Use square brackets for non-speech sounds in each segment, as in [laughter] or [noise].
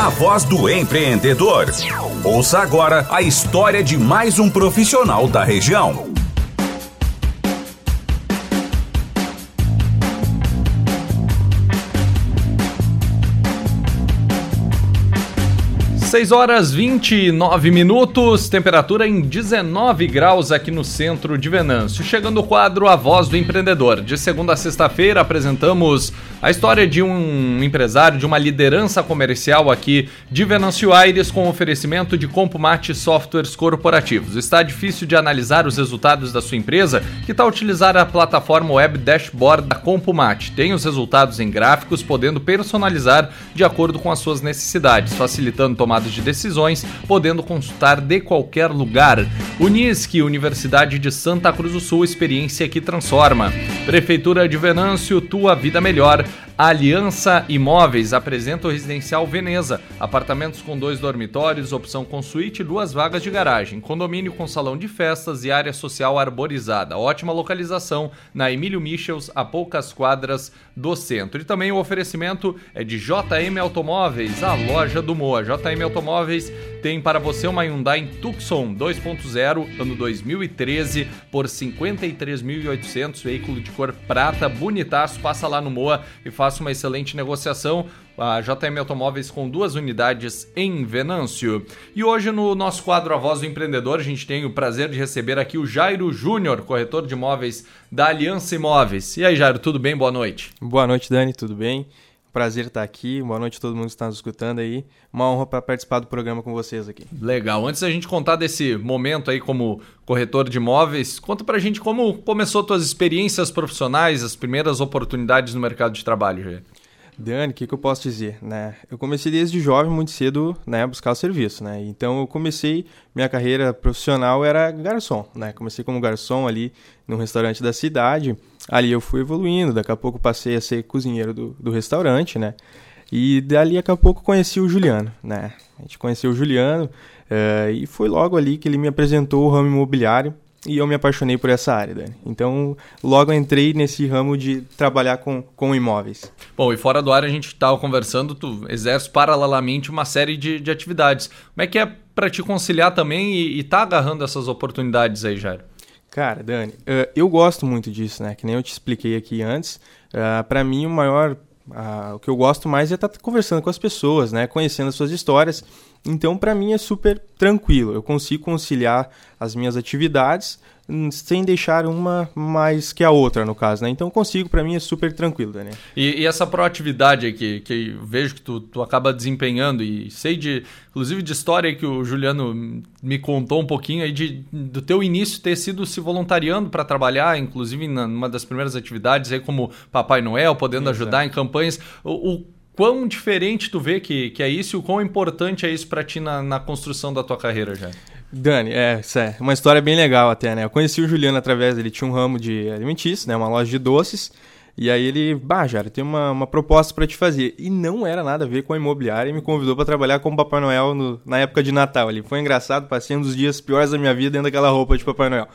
a voz do empreendedor. Ouça agora a história de mais um profissional da região. 6 horas 29 minutos, temperatura em 19 graus aqui no centro de Venâncio. Chegando o quadro A Voz do Empreendedor. De segunda a sexta-feira apresentamos a história de um empresário, de uma liderança comercial aqui de Venâncio Aires com oferecimento de Compumate Softwares Corporativos. Está difícil de analisar os resultados da sua empresa? Que tal utilizar a plataforma web dashboard da Compumate? Tem os resultados em gráficos, podendo personalizar de acordo com as suas necessidades, facilitando tomar de decisões, podendo consultar de qualquer lugar. Unisque, Universidade de Santa Cruz do Sul, experiência que transforma. Prefeitura de Venâncio, tua vida melhor. Aliança Imóveis apresenta o Residencial Veneza. Apartamentos com dois dormitórios, opção com suíte e duas vagas de garagem. Condomínio com salão de festas e área social arborizada. Ótima localização na Emílio Michels, a poucas quadras do centro. E também o oferecimento é de JM Automóveis, a loja do Moa. JM Automóveis tem para você uma Hyundai Tucson 2.0, ano 2013, por 53.800, veículo de cor prata, bonitaço. Passa lá no Moa e faça uma excelente negociação. A JM Automóveis com duas unidades em Venâncio. E hoje no nosso quadro A Voz do Empreendedor, a gente tem o prazer de receber aqui o Jairo Júnior, corretor de imóveis da Aliança Imóveis. E aí, Jairo, tudo bem? Boa noite. Boa noite, Dani, tudo bem? Prazer estar aqui. Boa noite a todo mundo que está nos escutando aí. Uma honra para participar do programa com vocês aqui. Legal. Antes da gente contar desse momento aí como corretor de imóveis, conta para a gente como começou tuas experiências profissionais, as primeiras oportunidades no mercado de trabalho. Dani, o que, que, eu posso dizer? Né? Eu comecei desde jovem, muito cedo, né, a buscar o serviço. Né? Então eu comecei, minha carreira profissional era garçom. Né? Comecei como garçom ali num restaurante da cidade. Ali eu fui evoluindo, daqui a pouco passei a ser cozinheiro do, do restaurante, né? E dali daqui a pouco conheci o Juliano, né? A gente conheceu o Juliano uh, e foi logo ali que ele me apresentou o ramo imobiliário e eu me apaixonei por essa área, Dani. Então, logo entrei nesse ramo de trabalhar com, com imóveis. Bom, e fora do ar a gente estava conversando, tu exerce paralelamente uma série de, de atividades. Como é que é para te conciliar também e, e tá agarrando essas oportunidades aí, Jairo? Cara, Dani, uh, eu gosto muito disso, né? Que nem eu te expliquei aqui antes. Uh, para mim, o maior. Uh, o que eu gosto mais é estar tá conversando com as pessoas, né? Conhecendo as suas histórias. Então, para mim é super tranquilo. Eu consigo conciliar as minhas atividades hum, sem deixar uma mais que a outra, no caso, né? Então, consigo, para mim é super tranquilo, Daniel. E, e essa proatividade aqui, que vejo que tu, tu acaba desempenhando e sei de, inclusive de história que o Juliano me contou um pouquinho aí de, do teu início ter sido se voluntariando para trabalhar, inclusive numa das primeiras atividades aí como Papai Noel, podendo Exato. ajudar em campanhas. o, o quão diferente tu vê que, que é isso e o quão importante é isso para ti na, na construção da tua carreira já? Dani, é, é uma história bem legal até, né? Eu conheci o Juliano através dele, tinha um ramo de alimentício, né? Uma loja de doces. E aí ele, bah, Jara, tem uma, uma proposta para te fazer. E não era nada a ver com a imobiliária e me convidou para trabalhar como Papai Noel no, na época de Natal. Ele foi engraçado, passei um dos dias piores da minha vida dentro daquela roupa de Papai Noel.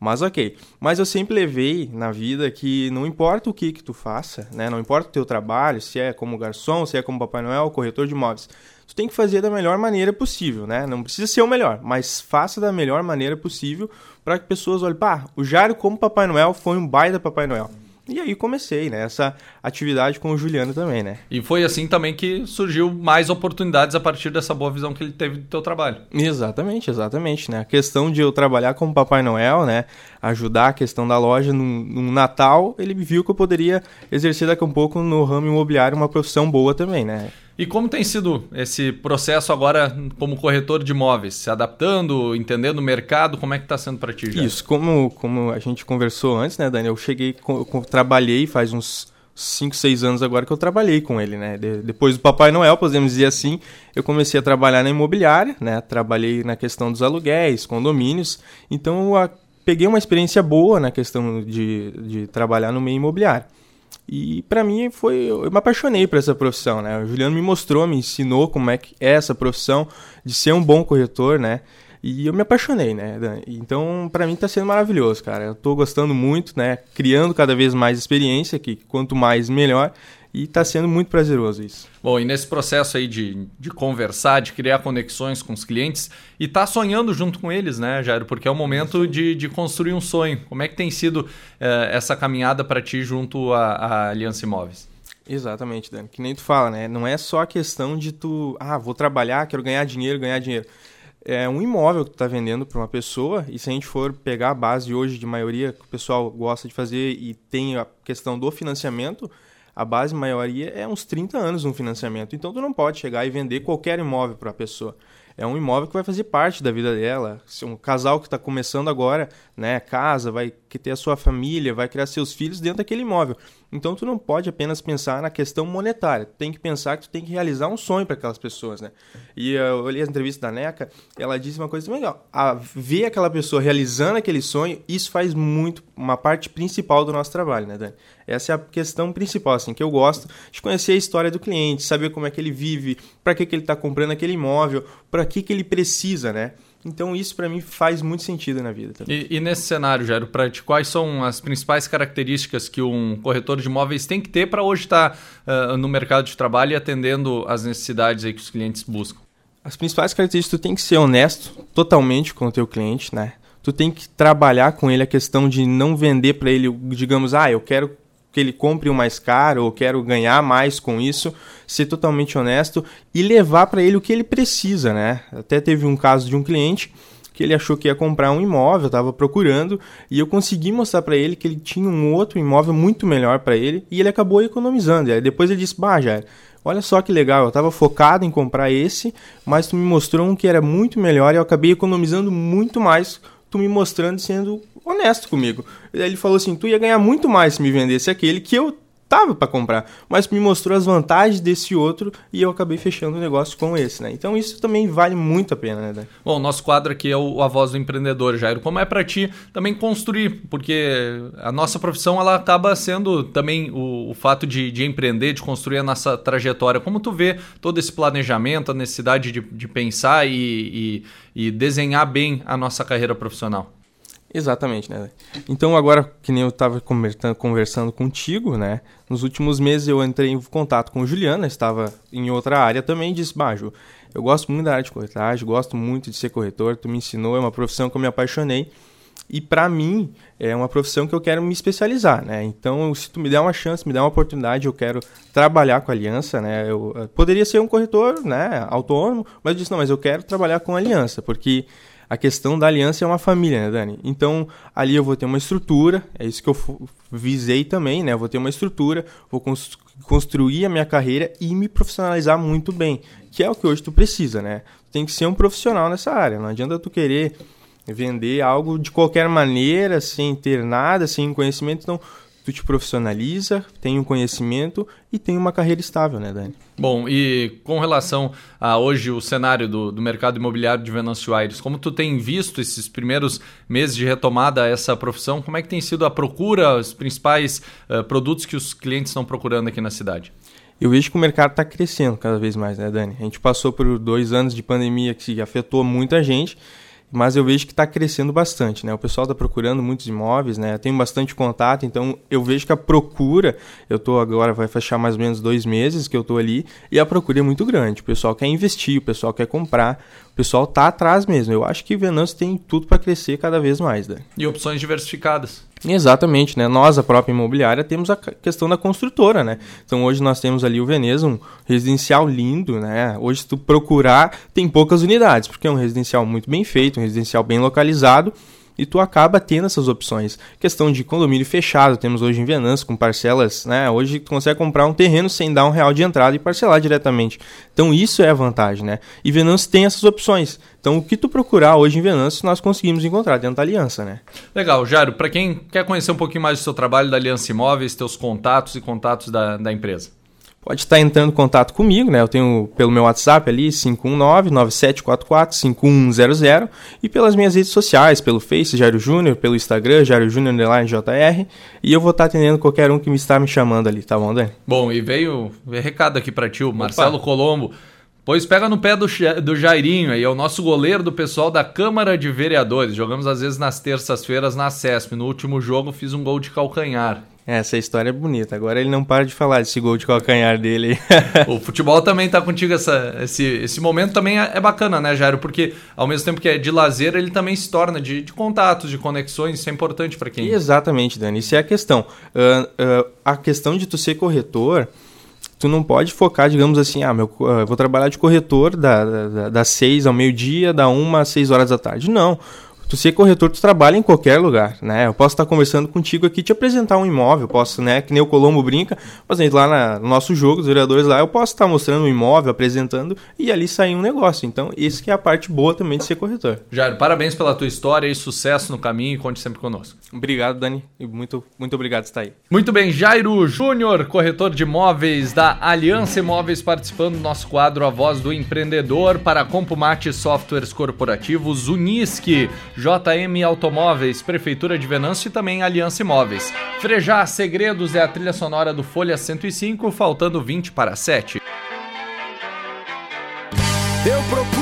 Mas ok. Mas eu sempre levei na vida que não importa o que que tu faça, né? Não importa o teu trabalho, se é como garçom, se é como Papai Noel, corretor de imóveis. Tu tem que fazer da melhor maneira possível, né? Não precisa ser o melhor, mas faça da melhor maneira possível para que pessoas olhem, pá, o Jário como Papai Noel foi um baita Papai Noel. E aí comecei, né? Essa atividade com o Juliano também, né? E foi assim também que surgiu mais oportunidades a partir dessa boa visão que ele teve do teu trabalho. Exatamente, exatamente, né? A questão de eu trabalhar como Papai Noel, né? Ajudar a questão da loja no, Natal, ele viu que eu poderia exercer daqui a um pouco no ramo imobiliário uma profissão boa também, né? E como tem sido esse processo agora como corretor de imóveis? Se adaptando, entendendo o mercado, como é que está sendo para ti já? Isso, como, como a gente conversou antes, né, Daniel? Eu cheguei, com, trabalhei faz uns 5, 6 anos agora que eu trabalhei com ele, né? De, depois do Papai Noel, podemos dizer assim, eu comecei a trabalhar na imobiliária, né? Trabalhei na questão dos aluguéis, condomínios. Então, eu peguei uma experiência boa na questão de, de trabalhar no meio imobiliário. E para mim foi, eu me apaixonei por essa profissão, né? O Juliano me mostrou, me ensinou como é que é essa profissão de ser um bom corretor, né? E eu me apaixonei, né? Então, para mim tá sendo maravilhoso, cara. Eu tô gostando muito, né? Criando cada vez mais experiência, que quanto mais melhor. E está sendo muito prazeroso isso. Bom, e nesse processo aí de, de conversar, de criar conexões com os clientes e tá sonhando junto com eles, né, Jairo? Porque é o momento de, de construir um sonho. Como é que tem sido eh, essa caminhada para ti junto à, à Aliança Imóveis? Exatamente, Dani. Que nem tu fala, né? Não é só a questão de tu, ah, vou trabalhar, quero ganhar dinheiro, ganhar dinheiro. É um imóvel que tu tá vendendo para uma pessoa, e se a gente for pegar a base hoje de maioria que o pessoal gosta de fazer e tem a questão do financiamento, a base maioria é uns 30 anos um financiamento. Então tu não pode chegar e vender qualquer imóvel para a pessoa é um imóvel que vai fazer parte da vida dela. Se um casal que está começando agora, né, casa, vai ter a sua família, vai criar seus filhos dentro daquele imóvel. Então tu não pode apenas pensar na questão monetária. Tem que pensar que tu tem que realizar um sonho para aquelas pessoas, né? E eu olhei a entrevista da NECA, ela disse uma coisa também legal. A ver aquela pessoa realizando aquele sonho, isso faz muito uma parte principal do nosso trabalho, né, Dani? Essa é a questão principal, assim, que eu gosto de conhecer a história do cliente, saber como é que ele vive, para que, que ele está comprando aquele imóvel, para que, que ele precisa, né? Então isso para mim faz muito sentido na vida. E, e, nesse cenário, Jairo, para ti, quais são as principais características que um corretor de imóveis tem que ter para hoje estar tá, uh, no mercado de trabalho e atendendo as necessidades aí que os clientes buscam? As principais características, tu tem que ser honesto totalmente com o teu cliente, né? Tu tem que trabalhar com ele a questão de não vender para ele, digamos, ah, eu quero que ele compre o mais caro ou quero ganhar mais com isso, ser totalmente honesto e levar para ele o que ele precisa, né? Até teve um caso de um cliente que ele achou que ia comprar um imóvel, estava procurando, e eu consegui mostrar para ele que ele tinha um outro imóvel muito melhor para ele, e ele acabou economizando. E aí depois ele disse: "Bah, já, olha só que legal, eu estava focado em comprar esse, mas tu me mostrou um que era muito melhor e eu acabei economizando muito mais tu me mostrando sendo honesto comigo. Ele falou assim: tu ia ganhar muito mais se me vendesse aquele que eu tava para comprar, mas me mostrou as vantagens desse outro e eu acabei fechando o negócio com esse, né? Então isso também vale muito a pena, né? Bom, nosso quadro aqui é o A Voz do Empreendedor, Jairo. Como é para ti também construir? Porque a nossa profissão ela acaba sendo também o, o fato de, de, empreender, de construir a nossa trajetória. Como tu vê todo esse planejamento, a necessidade de, de pensar e, e, e desenhar bem a nossa carreira profissional? Exatamente, né? Então agora, que nem eu estava conversando contigo, né? Nos últimos meses eu entrei em contato com Juliana, estava em outra área também, e disse, Bajo, eu gosto muito da área de corretagem, gosto muito de ser corretor, tu me ensinou, é uma profissão que eu me apaixonei. E para mim é uma profissão que eu quero me especializar, né? Então, se tu me der uma chance, me der uma oportunidade, eu quero trabalhar com a aliança, né? Eu, eu poderia ser um corretor, né, autônomo, mas eu disse não, mas eu quero trabalhar com aliança, porque a questão da aliança é uma família, né, Dani? Então, ali eu vou ter uma estrutura, é isso que eu visei também, né? Eu vou ter uma estrutura, vou cons construir a minha carreira e me profissionalizar muito bem, que é o que hoje tu precisa, né? Tu tem que ser um profissional nessa área, não adianta tu querer vender algo de qualquer maneira, sem ter nada, sem conhecimento, então tu te profissionaliza, tem um conhecimento e tem uma carreira estável, né, Dani? Bom, e com relação a hoje o cenário do, do mercado imobiliário de Venâncio Aires, como tu tem visto esses primeiros meses de retomada a essa profissão, como é que tem sido a procura, os principais uh, produtos que os clientes estão procurando aqui na cidade? Eu vejo que o mercado está crescendo cada vez mais, né, Dani? A gente passou por dois anos de pandemia que afetou muita gente mas eu vejo que está crescendo bastante, né? O pessoal está procurando muitos imóveis, né? Eu tenho bastante contato, então eu vejo que a procura, eu estou agora, vai fechar mais ou menos dois meses que eu estou ali, e a procura é muito grande. O pessoal quer investir, o pessoal quer comprar, o pessoal tá atrás mesmo. Eu acho que Venâncio tem tudo para crescer cada vez mais, né? E opções diversificadas. Exatamente, né? Nós, a própria imobiliária, temos a questão da construtora, né? Então hoje nós temos ali o Veneza, um residencial lindo, né? Hoje se tu procurar, tem poucas unidades, porque é um residencial muito bem feito, um residencial bem localizado e tu acaba tendo essas opções. Questão de condomínio fechado, temos hoje em Venâncio com parcelas, né? Hoje tu consegue comprar um terreno sem dar um real de entrada e parcelar diretamente. Então isso é a vantagem, né? E Venâncio tem essas opções. Então o que tu procurar hoje em Venâncio nós conseguimos encontrar dentro da Aliança, né? Legal, Jairo. Para quem quer conhecer um pouquinho mais do seu trabalho da Aliança Imóveis, teus contatos e contatos da, da empresa pode estar entrando em contato comigo, né? Eu tenho pelo meu WhatsApp ali, 519-9744-5100 e pelas minhas redes sociais, pelo Face, Jairo Júnior, pelo Instagram, Jairo Júnior JR e eu vou estar atendendo qualquer um que me está me chamando ali, tá bom, Dani? Bom, e veio, veio recado aqui para ti, o Marcelo Opa. Colombo. Pois pega no pé do, do Jairinho aí, é o nosso goleiro do pessoal da Câmara de Vereadores. Jogamos às vezes nas terças-feiras na CESP. No último jogo fiz um gol de calcanhar. Essa história é bonita. Agora ele não para de falar desse gol de calcanhar dele. [laughs] o futebol também tá contigo, essa, esse, esse momento também é, é bacana, né, Jairo? Porque ao mesmo tempo que é de lazer, ele também se torna de, de contatos, de conexões, isso é importante para quem... Exatamente, Dani, isso é a questão. Uh, uh, a questão de tu ser corretor tu não pode focar, digamos assim, ah, meu, uh, vou trabalhar de corretor da, da, das 6 ao meio-dia, da 1 às 6 horas da tarde. Não. Tu ser corretor, tu trabalha em qualquer lugar, né? Eu posso estar conversando contigo aqui, te apresentar um imóvel, posso, né? Que nem o Colombo brinca, por exemplo, lá na, no nosso jogo, os vereadores lá, eu posso estar mostrando um imóvel, apresentando e ali sair um negócio. Então, isso que é a parte boa também de ser corretor. Jairo, parabéns pela tua história e sucesso no caminho e conte sempre conosco. Obrigado, Dani, e muito, muito obrigado por estar aí. Muito bem, Jairo Júnior, corretor de imóveis da Aliança Imóveis, participando do nosso quadro A Voz do Empreendedor para Compumate Softwares Corporativos, Unisque, JM Automóveis, Prefeitura de Venâncio e também Aliança Imóveis. Frejar Segredos é a trilha sonora do Folha 105, faltando 20 para 7. Eu procuro